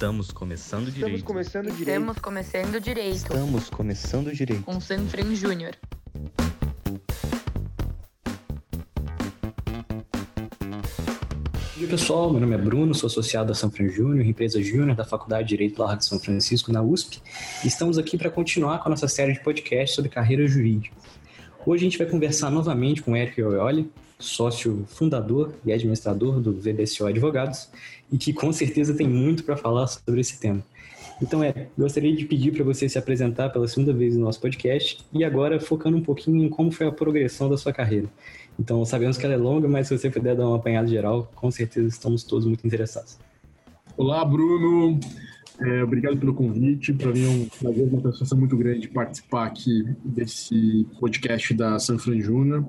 Estamos começando direito. Estamos começando direito. Estamos começando direito. Estamos começando direito. Com Sanfran Júnior. Oi pessoal, meu nome é Bruno, sou associado à Sanfran Júnior, empresa Júnior da Faculdade de Direito Largo de São Francisco, na USP, e estamos aqui para continuar com a nossa série de podcasts sobre carreira jurídica. Hoje a gente vai conversar novamente com o Eric Oioli, sócio fundador e administrador do VBSO Advogados, e que com certeza tem muito para falar sobre esse tema. Então, é, gostaria de pedir para você se apresentar pela segunda vez no nosso podcast e agora focando um pouquinho em como foi a progressão da sua carreira. Então, sabemos que ela é longa, mas se você puder dar uma apanhada geral, com certeza estamos todos muito interessados. Olá, Bruno. É, obrigado pelo convite. Para mim é um prazer, uma satisfação muito grande participar aqui desse podcast da Sanfran Júnior.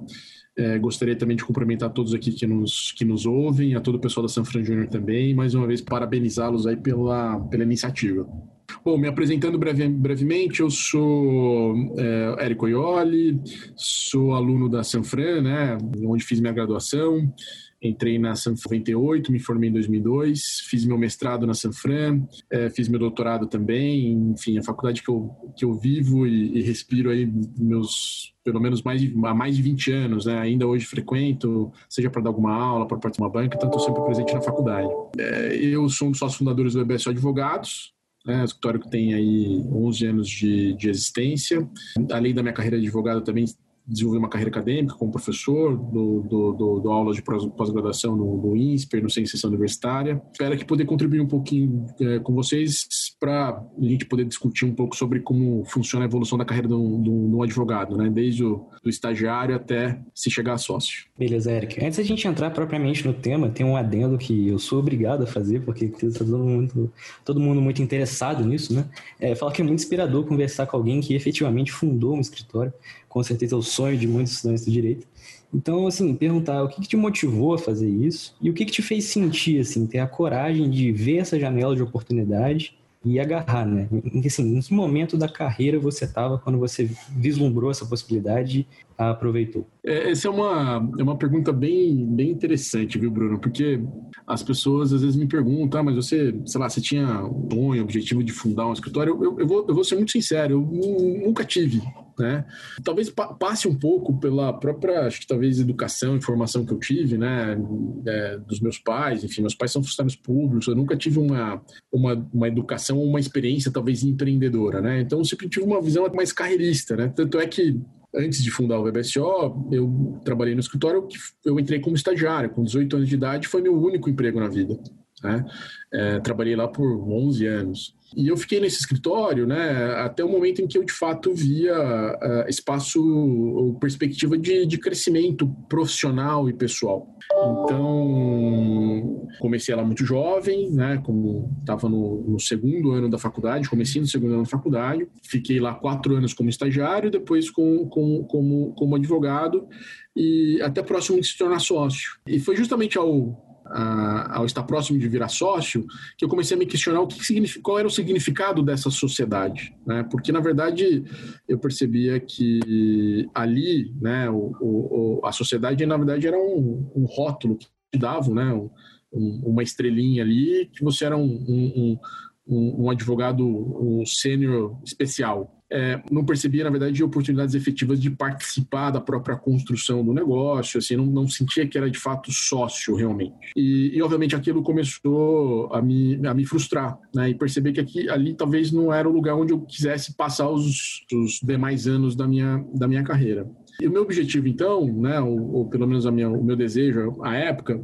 É, gostaria também de cumprimentar todos aqui que nos, que nos ouvem, a todo o pessoal da Sanfran Júnior também, mais uma vez parabenizá-los aí pela, pela iniciativa. Bom, me apresentando breve, brevemente, eu sou é, Érico Oioli, sou aluno da Sanfran, né, onde fiz minha graduação, entrei na Sanfran 98, me formei em 2002, fiz meu mestrado na Sanfran, é, fiz meu doutorado também, enfim, a faculdade que eu, que eu vivo e, e respiro aí meus, pelo menos mais de, há mais de 20 anos, né? ainda hoje frequento, seja para dar alguma aula, para participar de uma banca, estou sempre presente na faculdade. É, eu sou um dos sócios fundadores do EBS Advogados, né, escritório que tem aí 11 anos de, de existência. Além da minha carreira de advogado, também desenvolvi uma carreira acadêmica como professor, do, do, do, do aula de pós-graduação no, no INSPER, no Ciência Universitária. Espero que poder contribuir um pouquinho é, com vocês para a gente poder discutir um pouco sobre como funciona a evolução da carreira de um, advogado, né? desde o estagiário até se chegar a sócio. Beleza, Eric. Antes da gente entrar propriamente no tema, tem um adendo que eu sou obrigado a fazer, porque está todo mundo, todo mundo muito interessado nisso, né? É, falar que é muito inspirador conversar com alguém que efetivamente fundou um escritório, com certeza é o sonho de muitos estudantes do direito. Então, assim, perguntar o que, que te motivou a fazer isso e o que, que te fez sentir, assim, ter a coragem de ver essa janela de oportunidade e agarrar, né? Assim, em que momento da carreira você estava quando você vislumbrou essa possibilidade e aproveitou? É, essa é uma, é uma pergunta bem, bem interessante, viu, Bruno? Porque as pessoas às vezes me perguntam, ah, mas você, sei lá, você tinha um objetivo de fundar um escritório? Eu, eu, vou, eu vou ser muito sincero, eu nunca tive, né? Talvez passe um pouco pela própria, acho que talvez educação e formação que eu tive, né? É, dos meus pais, enfim, meus pais são funcionários públicos, eu nunca tive uma, uma, uma educação, uma experiência talvez empreendedora, né? Então eu sempre tive uma visão mais carreirista, né? Tanto é que antes de fundar o VBSO, eu trabalhei no escritório, eu entrei como estagiário, com 18 anos de idade, foi meu único emprego na vida. Né? É, trabalhei lá por 11 anos. E eu fiquei nesse escritório né, até o momento em que eu, de fato, via uh, espaço ou perspectiva de, de crescimento profissional e pessoal. Então, comecei lá muito jovem, né, como estava no, no, segundo ano da faculdade, comecei no segundo ano da faculdade, fiquei lá quatro anos como estagiário, depois com, com, como, como advogado, e até próximo de se tornar sócio. E foi justamente ao ao estar próximo de virar sócio, que eu comecei a me questionar o que qual era o significado dessa sociedade, né? Porque na verdade eu percebia que ali, né, o, o a sociedade na verdade era um, um rótulo que te davam, né, um, uma estrelinha ali que você era um, um, um advogado um sênior especial é, não percebia, na verdade, oportunidades efetivas de participar da própria construção do negócio, assim, não, não sentia que era de fato sócio realmente. E, e, obviamente, aquilo começou a me, a me frustrar, né, e perceber que aqui, ali talvez não era o lugar onde eu quisesse passar os, os demais anos da minha, da minha carreira. E o meu objetivo, então, né, ou, ou pelo menos minha, o meu desejo à época,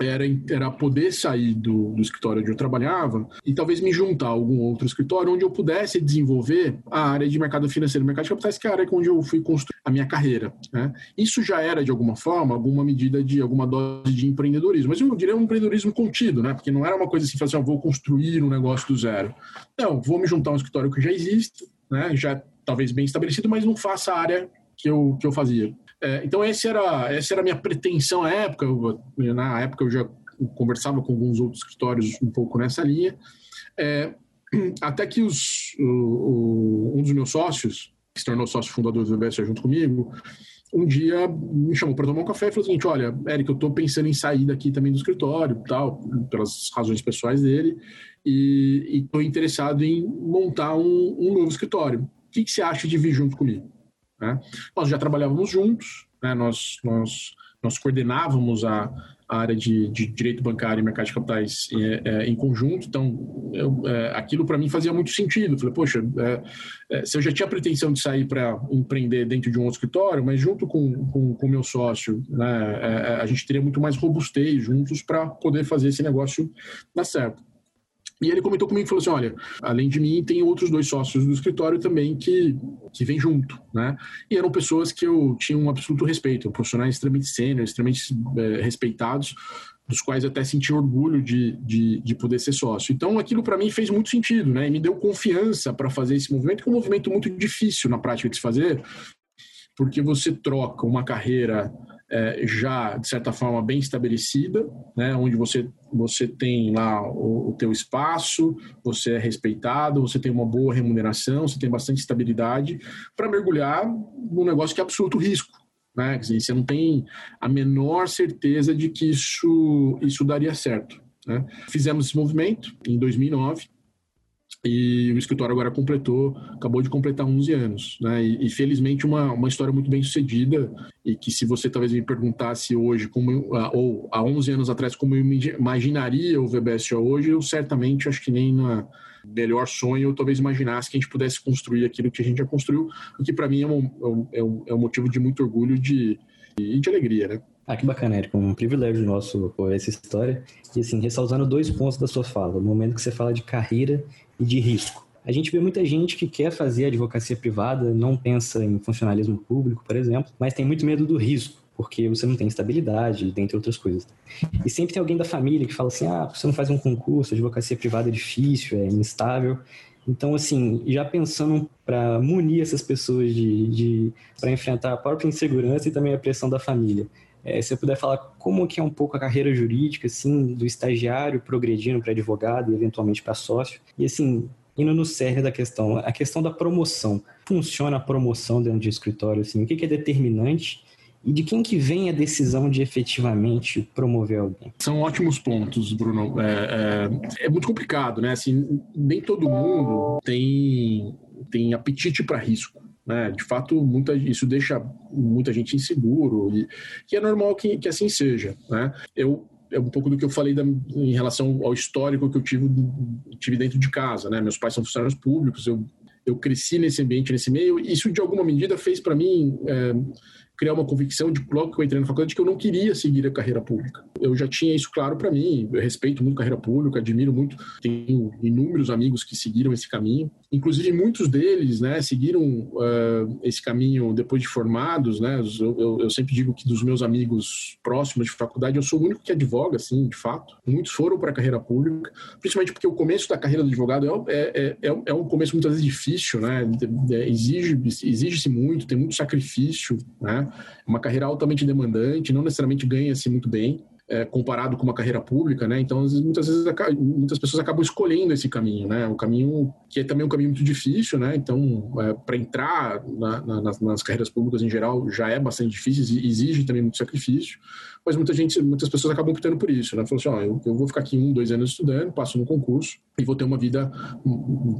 era, era poder sair do, do escritório onde eu trabalhava e talvez me juntar a algum outro escritório onde eu pudesse desenvolver a área de mercado financeiro, mercado de capitais, que é a área onde eu fui construir a minha carreira. Né? Isso já era, de alguma forma, alguma medida de alguma dose de empreendedorismo, mas eu diria um empreendedorismo contido, né? porque não era uma coisa assim, assim, vou construir um negócio do zero. Não, vou me juntar a um escritório que já existe, né? já talvez bem estabelecido, mas não faça a área que eu, que eu fazia. É, então, essa era, essa era a minha pretensão à época. Eu, na época, eu já conversava com alguns outros escritórios um pouco nessa linha. É, até que os, o, o, um dos meus sócios, que se tornou sócio fundador do UBS junto comigo, um dia me chamou para tomar um café e falou o seguinte: Olha, Eric, eu estou pensando em sair daqui também do escritório, tal, pelas razões pessoais dele, e estou interessado em montar um, um novo escritório. O que, que, você acha de vir junto comigo? Né? Nós já trabalhávamos juntos, né? nós, nós, nós coordenávamos a, a área de, de, direito bancário e mercado de capitais é, é, em conjunto, então eu, é, aquilo para mim fazia muito sentido. Falei, poxa, é, é, se eu já tinha pretensão de sair para empreender dentro de um outro escritório, mas junto com o com, meu sócio, né, é, a gente teria muito mais robustez juntos para poder fazer esse negócio dar certo. E ele comentou comigo e falou assim: olha, além de mim, tem outros dois sócios do escritório também que, que vêm junto, né? E eram pessoas que eu tinha um absoluto respeito, profissionais extremamente sênior, extremamente é, respeitados, dos quais eu até senti orgulho de, de, de poder ser sócio. Então, aquilo para mim fez muito sentido, né? E me deu confiança para fazer esse movimento, que é um movimento muito difícil na prática de se fazer, porque você troca uma carreira é, já, de certa forma, bem estabelecida, né, onde você, você tem lá o, o teu espaço, você é respeitado, você tem uma boa remuneração, você tem bastante estabilidade, para mergulhar num negócio que é absoluto risco. Né? Dizer, você não tem a menor certeza de que isso, isso daria certo. Né? Fizemos esse movimento em 2009, e o escritório agora completou, acabou de completar 11 anos, né? E, e, felizmente uma, uma história muito bem sucedida e que se você talvez me perguntasse hoje como ah, ou há 11 anos atrás como eu imaginaria o VBS hoje, eu certamente acho que nem na melhor sonho eu talvez imaginasse que a gente pudesse construir aquilo que a gente já construiu, o que para mim é um, é, um, é um motivo de muito orgulho de, e de alegria, né? Ah, que bacana, Érico. Um privilégio nosso por essa história. E assim, ressaltando dois pontos da sua fala. No momento que você fala de carreira e de risco. A gente vê muita gente que quer fazer advocacia privada, não pensa em funcionalismo público, por exemplo, mas tem muito medo do risco, porque você não tem estabilidade, dentre outras coisas. E sempre tem alguém da família que fala assim: ah, você não faz um concurso, advocacia privada é difícil, é instável. Então, assim, já pensando para munir essas pessoas de, de para enfrentar a própria insegurança e também a pressão da família. É, se eu puder falar como que é um pouco a carreira jurídica, assim, do estagiário progredindo para advogado e eventualmente para sócio. E assim, indo no cerne da questão, a questão da promoção. Funciona a promoção dentro de um escritório, assim, o que, que é determinante e de quem que vem a decisão de efetivamente promover alguém? São ótimos pontos, Bruno. É, é, é muito complicado, né? Assim, nem todo mundo tem, tem apetite para risco. Né? De fato, muita, isso deixa muita gente inseguro e, e é normal que, que assim seja. Né? Eu é um pouco do que eu falei da, em relação ao histórico que eu tive, tive dentro de casa, né? Meus pais são funcionários públicos, eu, eu cresci nesse ambiente, nesse meio, isso de alguma medida fez para mim é, criar uma convicção de logo que eu entrei na faculdade de que eu não queria seguir a carreira pública. Eu já tinha isso claro para mim. Eu respeito muito a carreira pública, admiro muito, tenho inúmeros amigos que seguiram esse caminho. Inclusive muitos deles, né, seguiram uh, esse caminho depois de formados, né? Eu, eu, eu, sempre digo que dos meus amigos próximos de faculdade, eu sou o único que advoga, assim, de fato. Muitos foram para a carreira pública, principalmente porque o começo da carreira do advogado é, é, é, é um começo muitas vezes difícil, né? É, exige exige-se muito, tem muito sacrifício, né? Uma carreira altamente demandante, não necessariamente ganha-se muito bem. É, comparado com uma carreira pública, né? Então, muitas vezes, muitas pessoas acabam escolhendo esse caminho, né? O caminho que é também um caminho muito difícil, né? Então, é, para entrar na, na, nas, nas, carreiras públicas em geral já é bastante difícil, exige também muito sacrifício mas muita gente, muitas pessoas acabam optando por isso, né? Falam assim, ó, eu, eu vou ficar aqui um, dois anos estudando, passo no concurso e vou ter uma vida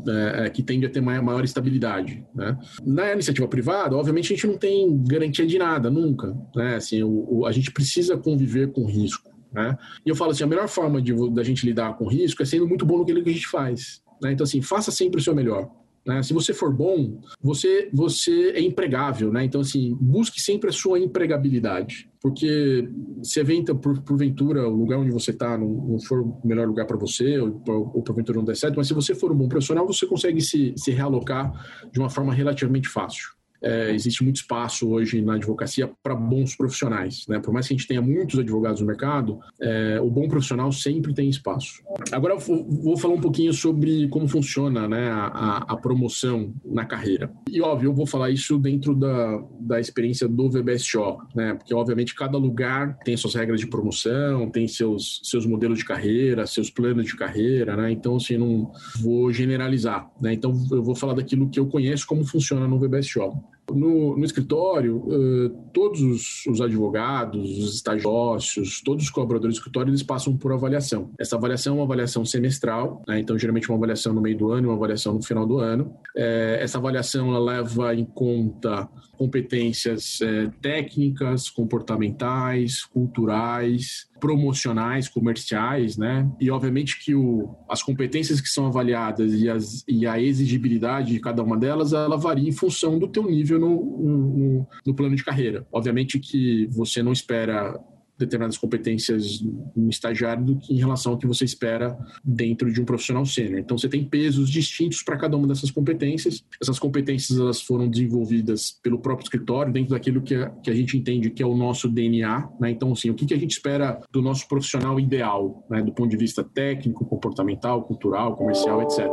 é, é, que tende a ter maior, maior estabilidade, né? Na iniciativa privada, obviamente, a gente não tem garantia de nada, nunca, né? Assim, o, o, a gente precisa conviver com risco, né? E eu falo assim, a melhor forma de da gente lidar com risco é sendo muito bom no que a gente faz, né? Então, assim, faça sempre o seu melhor. Né? Se você for bom, você, você é empregável, né? Então, assim, busque sempre a sua empregabilidade. Porque se eventa, por, porventura, o lugar onde você está não, não, for o melhor lugar para você, ou, ou porventura não der certo, mas se você for um bom profissional, você consegue se, se realocar de uma forma relativamente fácil é, existe muito espaço hoje na advocacia para bons profissionais. Né? Por mais que a gente tenha muitos advogados no mercado, é, o bom profissional sempre tem espaço. Agora eu vou, falar um pouquinho sobre como funciona né, a, a, promoção na carreira. E óbvio, eu vou falar isso dentro da, da experiência do VBSO, né? porque obviamente cada lugar tem suas regras de promoção, tem seus, seus modelos de carreira, seus planos de carreira, né? então assim, não vou generalizar. Né? Então eu vou falar daquilo que eu conheço como funciona no VBSO. No, no escritório, uh, todos os, os, advogados, os estagiários, todos os colaboradores do escritório, eles passam por avaliação. Essa avaliação é uma avaliação semestral, né? então geralmente uma avaliação no meio do ano e uma avaliação no final do ano. É, essa avaliação leva em conta competências é, técnicas, comportamentais, culturais, promocionais, comerciais, né? E obviamente que o, as competências que são avaliadas e, as, e a exigibilidade de cada uma delas, ela varia em função do teu nível no, no, no plano de carreira. Obviamente que você não espera determinadas competências no estagiário do que em relação ao que você espera dentro de um profissional sênior. Então você tem pesos distintos para cada uma dessas competências. Essas competências elas foram desenvolvidas pelo próprio escritório dentro daquilo que a, que a gente entende que é o nosso DNA. Né? Então assim, o que, que a gente espera do nosso profissional ideal, né? do ponto de vista técnico, comportamental, cultural, comercial, etc.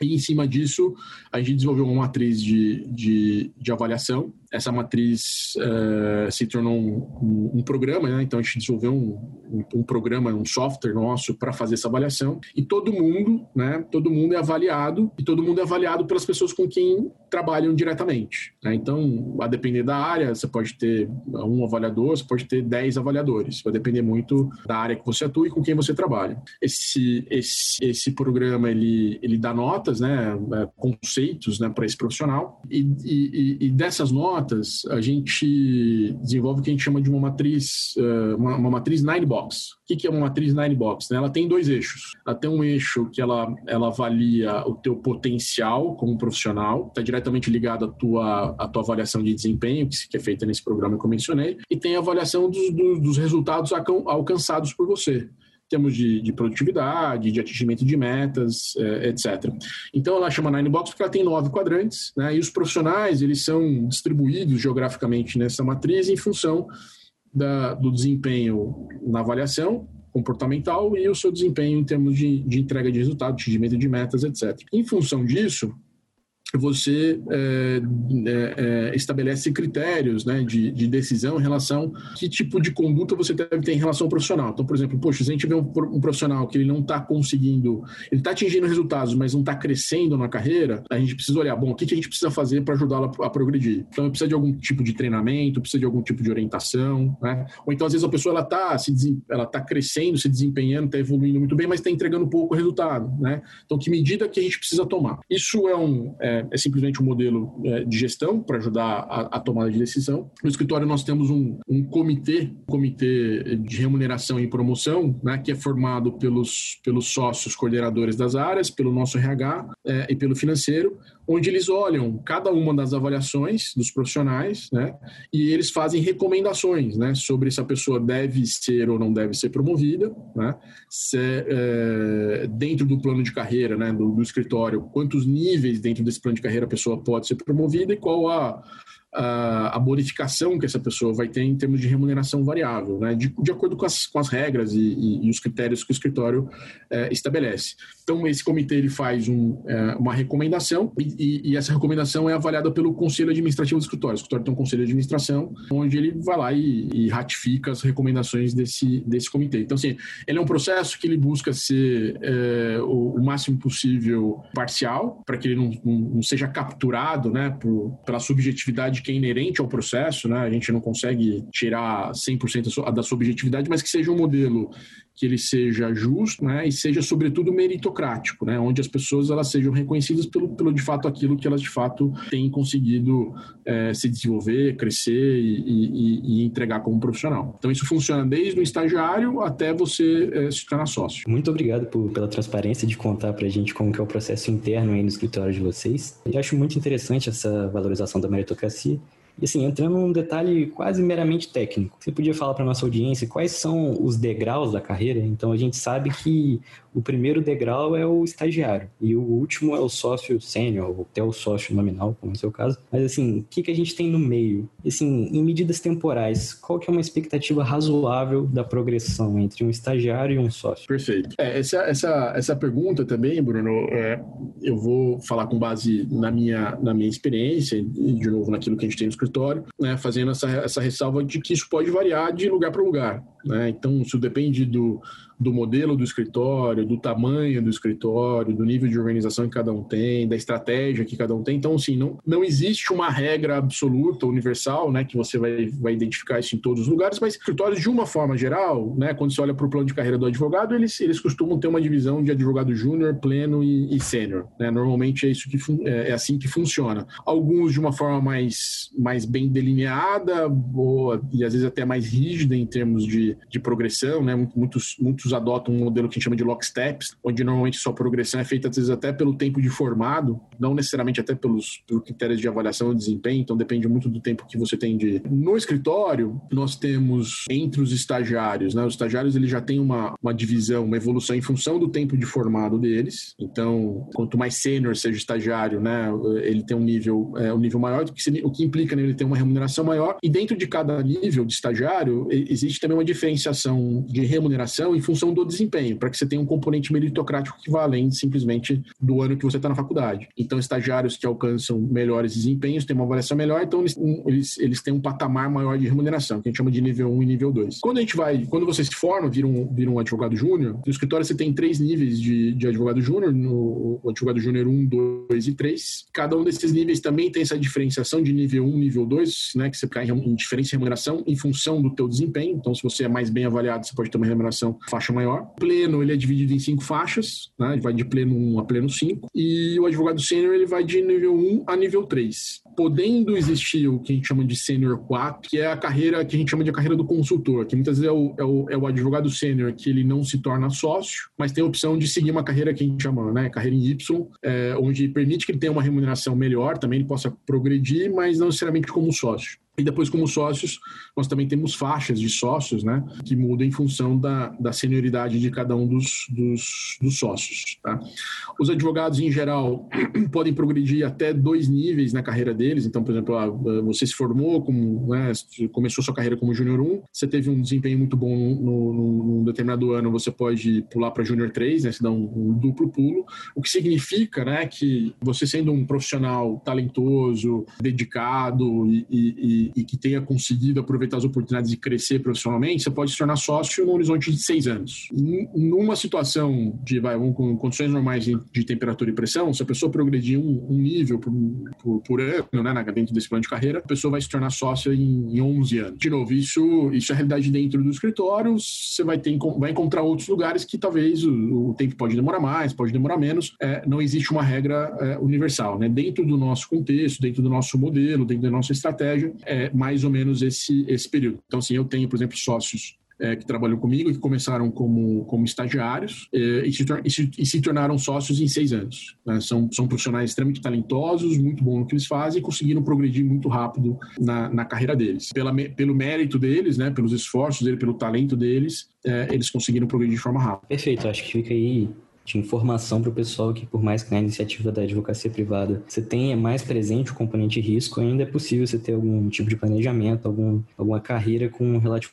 E em cima disso, a gente desenvolveu uma matriz de, de, de avaliação essa matriz uh, se tornou um, um, um programa, né? então a gente desenvolveu um, um programa, um software nosso para fazer essa avaliação e todo mundo, né? Todo mundo é avaliado e todo mundo é avaliado pelas pessoas com quem trabalham diretamente. Né? Então, a depender da área, você pode ter um avaliador, você pode ter dez avaliadores. Vai depender muito da área que você atua e com quem você trabalha. Esse esse, esse programa ele ele dá notas, né? É, conceitos, né? Para esse profissional e, e, e dessas notas notas, a gente desenvolve o que a gente chama de uma matriz, eh, uma, matriz nine box. O que é uma matriz nine box? Né? Ela tem dois eixos. Ela tem um eixo que ela, ela avalia o teu potencial como profissional, está diretamente ligado à tua, à tua avaliação de desempenho, que é feita nesse programa que eu mencionei, e tem a avaliação dos, dos resultados alcançados por você termos de, de, produtividade, de atingimento de metas, é, etc. Então ela chama Nine Box porque ela tem nove quadrantes, né? E os profissionais eles são distribuídos geograficamente nessa matriz em função da, do desempenho na avaliação comportamental e o seu desempenho em termos de, de entrega de resultado, atingimento de metas, etc. Em função disso, você é, é, estabelece critérios né, de, de, decisão em relação a que tipo de conduta você deve ter em relação ao profissional. Então, por exemplo, poxa, se a gente vê um, um profissional que ele não está conseguindo, ele está atingindo resultados, mas não está crescendo na carreira, a gente precisa olhar, bom, o que, que a gente precisa fazer para ajudá-lo a, a, progredir? Então, precisa de algum tipo de treinamento, precisa de algum tipo de orientação, né? Ou então, às vezes, a pessoa ela está ela tá crescendo, se desempenhando, está evoluindo muito bem, mas está entregando pouco resultado, né? Então, que medida que a gente precisa tomar? Isso é um é, é, simplesmente um modelo é, de gestão para ajudar a, a, tomada de decisão. No escritório nós temos um, um comitê, um comitê de remuneração e promoção, né, que é formado pelos, pelos sócios coordenadores das áreas, pelo nosso RH é, e pelo financeiro, onde eles olham cada uma das avaliações dos profissionais, né, e eles fazem recomendações, né, sobre se a pessoa deve ser ou não deve ser promovida, né, se, é, dentro do plano de carreira, né, do, do escritório, quantos níveis dentro desse plano de carreira a pessoa pode ser promovida e qual a a, bonificação que essa pessoa vai ter em termos de remuneração variável, né? de, de acordo com as, com as regras e, e, e os critérios que o escritório é, estabelece. Então, esse comitê ele faz um, é, uma recomendação e, e, essa recomendação é avaliada pelo Conselho Administrativo do escritório. O escritório tem um conselho de administração onde ele vai lá e, e ratifica as recomendações desse, desse comitê. Então, assim, ele é um processo que ele busca ser é, o, o, máximo possível parcial, para que ele não, não, não seja capturado né, por, pela subjetividade que é inerente ao processo, né? A gente não consegue tirar 100% da sua objetividade, mas que seja um modelo que ele seja justo, né, e seja sobretudo meritocrático, né, onde as pessoas elas sejam reconhecidas pelo, pelo de fato aquilo que elas de fato têm conseguido é, se desenvolver, crescer e, e, e, entregar como profissional. Então isso funciona desde o estagiário até você é, se tornar sócio. Muito obrigado por, pela transparência de contar para a gente como que é o processo interno aí no escritório de vocês. Eu acho muito interessante essa valorização da meritocracia e assim, entrando num detalhe quase meramente técnico, você podia falar para nossa audiência quais são os degraus da carreira? Então a gente sabe que o primeiro degrau é o estagiário e o último é o sócio sênior, ou até o sócio nominal, como é o seu caso. Mas assim, o que, que a gente tem no meio? Assim, em medidas temporais, qual que é uma expectativa razoável da progressão entre um estagiário e um sócio? Perfeito. É, essa, essa, essa pergunta também, Bruno, é, eu vou falar com base na minha, na minha experiência e, de novo, naquilo que a gente tem no escritório, né, fazendo essa, essa ressalva de que isso pode variar de lugar para lugar. Né? Então, isso depende do, do modelo do escritório, do tamanho do escritório, do nível de organização que cada um tem, da estratégia que cada um tem. Então, assim, não, não existe uma regra absoluta, universal, né, que você vai, vai identificar isso em todos os lugares, mas escritórios, de uma forma geral, né, quando você olha para o plano de carreira do advogado, eles, eles costumam ter uma divisão de advogado júnior, pleno e, e sênior. Né? Normalmente é, isso que é, é, assim que funciona. Alguns de uma forma mais, mais bem delineada, e às vezes até mais rígida em termos de, de progressão, né? muitos, muitos adotam um modelo que a gente chama de locksteps, onde normalmente sua progressão é feita às vezes até pelo tempo de formado, não necessariamente até pelos, pelos critérios de avaliação e desempenho, então depende muito do tempo que você tem de... No escritório, nós temos entre os estagiários, né? Os estagiários eles já têm uma, uma divisão, uma evolução em função do tempo de formado deles, então quanto mais sênior seja o estagiário, né? Ele tem um nível, é, um nível maior, o que, o que implica nele ter uma remuneração maior, e dentro de cada nível de estagiário, existe também uma diferenciação de remuneração em função função do desempenho, para que você tenha um componente meritocrático que vá além simplesmente do ano que você está na faculdade. Então, estagiários que alcançam melhores desempenhos têm uma avaliação melhor, então eles, eles, eles têm um patamar maior de remuneração, que a gente chama de nível 1 e nível 2. Quando a gente vai, quando você se forma, vira um, vira um advogado júnior, no escritório você tem três níveis de, de advogado júnior, no advogado júnior 1, 2 e 3. Cada um desses níveis também tem essa diferenciação de nível 1, nível 2, né, que você cai em diferença de remuneração em função do teu desempenho. Então, se você é mais bem avaliado, você pode ter uma remuneração faixa maior. Pleno, ele é dividido em cinco faixas, né? ele vai de pleno 1 a pleno 5. E o advogado sênior, ele vai de nível 1 a nível 3 podendo existir o que a gente chama de sênior 4, que é a carreira que a gente chama de carreira do consultor, que muitas vezes é o, é o, é o advogado sênior que ele não se torna sócio, mas tem a opção de seguir uma carreira que a gente chama, né, carreira em Y, é, onde permite que ele tenha uma remuneração melhor, também ele possa progredir, mas não necessariamente como sócio. E depois, como sócios, nós também temos faixas de sócios, né? Que mudam em função da, da senioridade de cada um dos, dos, dos sócios. Tá? Os advogados, em geral, podem progredir até dois níveis na carreira deles. Então, por exemplo, ah, você se formou, como, né, começou sua carreira como Júnior 1, você teve um desempenho muito bom num determinado ano, você pode pular para Júnior 3, né? Você dá um, um, duplo pulo. O que significa né, que você sendo um profissional talentoso, dedicado e, e e, que tenha conseguido aproveitar as oportunidades de crescer profissionalmente, você pode se tornar sócio no horizonte de seis anos. Numa situação de, vai, com condições normais de, de, temperatura e pressão, se a pessoa progredir um, um nível por, por, por, ano, né, dentro desse plano de carreira, a pessoa vai se tornar sócia em, em 11 anos. De novo, isso, isso é realidade dentro do escritório, você vai, ter, vai encontrar outros lugares que talvez o, o tempo pode demorar mais, pode demorar menos, é, não existe uma regra é, universal. Né? Dentro do nosso contexto, dentro do nosso modelo, dentro da nossa estratégia, é mais ou menos esse, esse período. Então, assim, eu tenho, por exemplo, sócios é, que trabalham comigo, que começaram como, como estagiários é, e, se, e, se, e, se, tornaram sócios em seis anos. Né? São, são profissionais extremamente talentosos, muito bons no que eles fazem e conseguiram progredir muito rápido na, na carreira deles. Pela, pelo mérito deles, né, pelos esforços deles, pelo talento deles, é, eles conseguiram progredir de forma rápida. Perfeito, acho que fica aí de informação para o pessoal que, por mais que na iniciativa da advocacia privada você tenha mais presente o componente risco, ainda é possível você ter algum tipo de planejamento, algum, alguma carreira com relativa,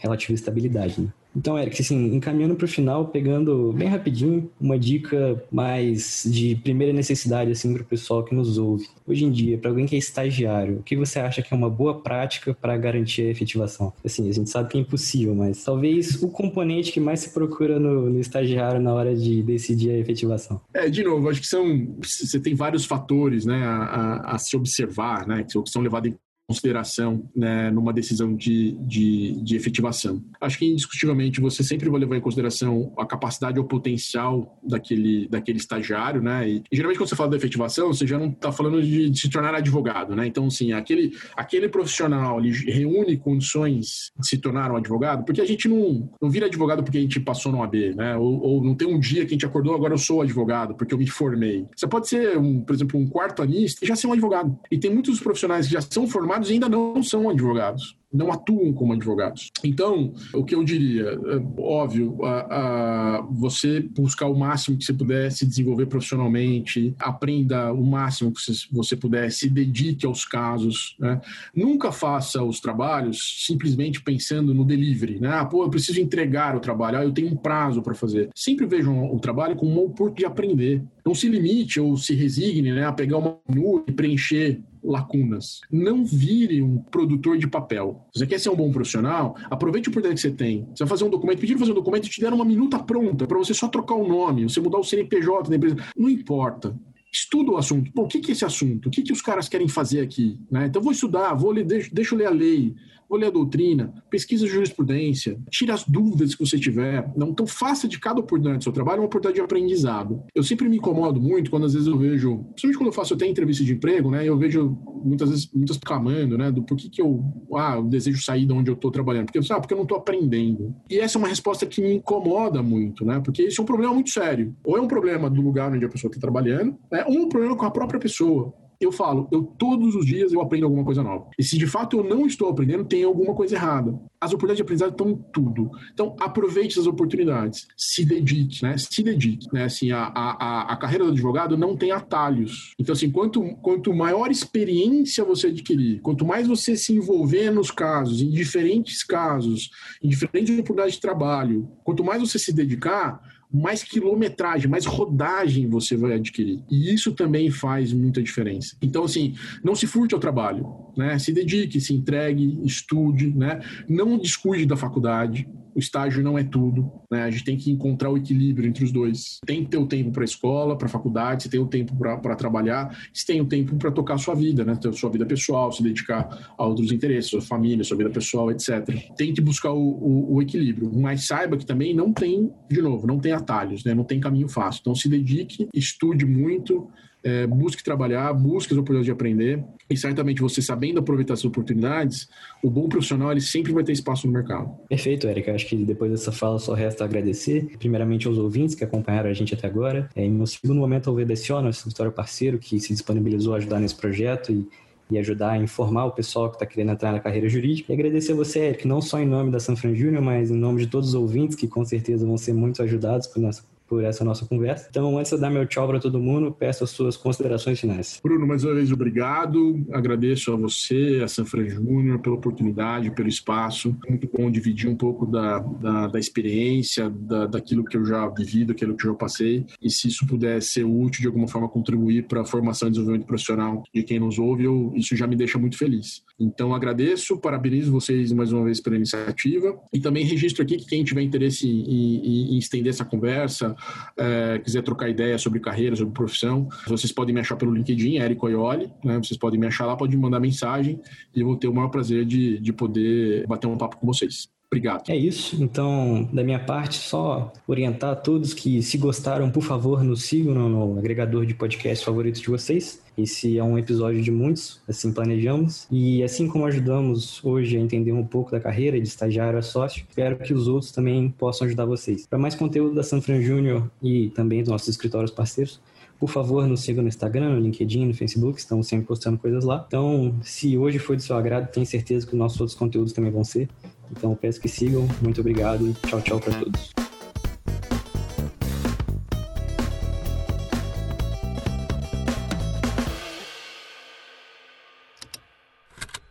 relativa estabilidade. Né? Então, Eric, assim, encaminhando para o final, pegando bem rapidinho uma dica mais de primeira necessidade assim para o pessoal que nos ouve. Hoje em dia, para alguém que é estagiário, o que você acha que é uma boa prática para garantir a efetivação? Assim, a gente sabe que é impossível, mas talvez o componente que mais se procura no, no estagiário na hora de decidir a efetivação. É, de novo, acho que são você tem vários fatores, né, a, a, a se observar, né, que são levados em consideração né, numa decisão de, de, de, efetivação. Acho que indiscutivelmente você sempre vai levar em consideração a capacidade ou potencial daquele, daquele estagiário, né? E, e geralmente quando você fala da efetivação, você já não está falando de, de, se tornar advogado, né? Então, assim, aquele, aquele profissional ele reúne condições de se tornar um advogado, porque a gente não, não vira advogado porque a gente passou no AB, né? Ou, ou não tem um dia que a gente acordou, agora eu sou advogado, porque eu me formei. Você pode ser, um, por exemplo, um quarto anista e já ser um advogado. E tem muitos profissionais que já são formados advogados ainda não são advogados não atuam como advogados. Então, o que eu diria, é, óbvio, a, a, você buscar o máximo que você puder se desenvolver profissionalmente, aprenda o máximo que você puder, se dedique aos casos. Né? Nunca faça os trabalhos simplesmente pensando no delivery. Né? Ah, pô, eu preciso entregar o trabalho, ah, eu tenho um prazo para fazer. Sempre vejam o trabalho como uma oportunidade de aprender. Não se limite ou se resigne né, a pegar uma menu e preencher lacunas. Não vire um produtor de papel. Você quer ser um bom profissional? Aproveite o oportunidade que você tem. Você vai fazer um documento, pediram fazer um documento e te deram uma minuta pronta para você só trocar o nome, você mudar o CNPJ da empresa. Não importa estuda o assunto. Pô, o que, é esse assunto? O que, que os caras querem fazer aqui? Né? Então, vou estudar, vou ler, eu ler a lei, vou ler a doutrina, pesquisa jurisprudência, tira as dúvidas que você tiver. Não, então, faça de cada oportunidade do seu trabalho uma oportunidade de aprendizado. Eu sempre me incomodo muito quando, às vezes, eu vejo, principalmente quando eu faço até entrevista de emprego, né? Eu vejo muitas vezes muitas clamando, né? Do por que, que eu, ah, eu desejo sair de onde eu estou trabalhando. Porque, ah, porque eu não estou aprendendo. E essa é uma resposta que me incomoda muito, né? Porque isso é um problema muito sério. Ou é um problema do lugar onde a pessoa está trabalhando, né? ou um problema com a própria pessoa eu falo, eu todos os dias eu aprendo alguma coisa nova. E se de fato eu não estou aprendendo, tem alguma coisa errada. As oportunidades de aprendizado estão tudo. Então, aproveite as oportunidades. Se dedique, né? Se dedique, né? Assim, a, a, a carreira do advogado não tem atalhos. Então, assim, quanto, quanto maior experiência você adquirir, quanto mais você se envolver nos casos, em diferentes casos, em diferentes oportunidades de trabalho, quanto mais você se dedicar, mais quilometragem, mais rodagem você vai adquirir. E isso também faz muita diferença. Então, assim, não se furte ao trabalho, né? Se dedique, se entregue, estude, né? Não descuide da faculdade, o estágio não é tudo, né? A gente tem que encontrar o equilíbrio entre os dois. Tem que ter o tempo para a escola, para a faculdade, você tem o tempo para trabalhar, você tem o tempo para tocar a sua vida, né? Ter sua vida pessoal, se dedicar a outros interesses, sua família, sua vida pessoal, etc. Tem que buscar o, o, o equilíbrio, mas saiba que também não tem, de novo, não tem atalhos, né? Não tem caminho fácil. Então se dedique, estude muito, é, busque trabalhar, busque as oportunidades de aprender e certamente você sabendo aproveitar as oportunidades, o bom profissional ele sempre vai ter espaço no mercado. Perfeito, Eric. Acho que depois dessa fala só resta agradecer, primeiramente aos ouvintes que acompanharam a gente até agora. É, em meu segundo momento, ao VDC, nosso história parceiro, que se disponibilizou a ajudar nesse projeto e e ajudar a informar o pessoal que está querendo entrar na carreira jurídica. E agradecer a você, Eric, não só em nome da Sanfran Júnior, mas em nome de todos os ouvintes que com certeza vão ser muito ajudados por nossa, por essa nossa conversa. Então, antes de dar meu tchau para todo mundo, peço as suas considerações finais. Bruno, mais uma vez, obrigado. Agradeço a você, a Sanfran Júnior, pela oportunidade, pelo espaço. Muito bom dividir um pouco da, da, da experiência, da, daquilo que eu já vivi, daquilo que eu já passei. E se isso puder ser útil, de alguma forma, contribuir para a formação e desenvolvimento profissional de quem nos ouve, eu, isso já me deixa muito feliz. Então, agradeço, parabenizo vocês mais uma vez pela iniciativa. E também registro aqui que quem tiver interesse em, em, em estender essa conversa, é, quiser trocar ideia sobre carreira, sobre profissão, vocês podem me achar pelo LinkedIn, Érico Aioli, né? Vocês podem me achar lá, podem me mandar mensagem e eu vou ter o maior prazer de, de poder bater um papo com vocês. Obrigado. É isso. Então, da minha parte, só orientar a todos que, se gostaram, por favor, nos sigam no, agregador de podcast favorito de vocês. Esse é um episódio de muitos, assim planejamos. E assim como ajudamos hoje a entender um pouco da carreira de estagiário a sócio, espero que os outros também possam ajudar vocês. Para mais conteúdo da Sanfran Júnior e também dos nossos escritórios parceiros, por favor, nos sigam no Instagram, no LinkedIn, no Facebook, estamos sempre postando coisas lá. Então, se hoje foi do seu agrado, tenho certeza que os nossos outros conteúdos também vão ser. Então, peço que sigam. Muito obrigado e tchau, tchau para todos.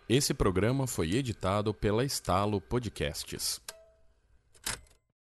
Esse programa foi editado pela Estalo Podcasts.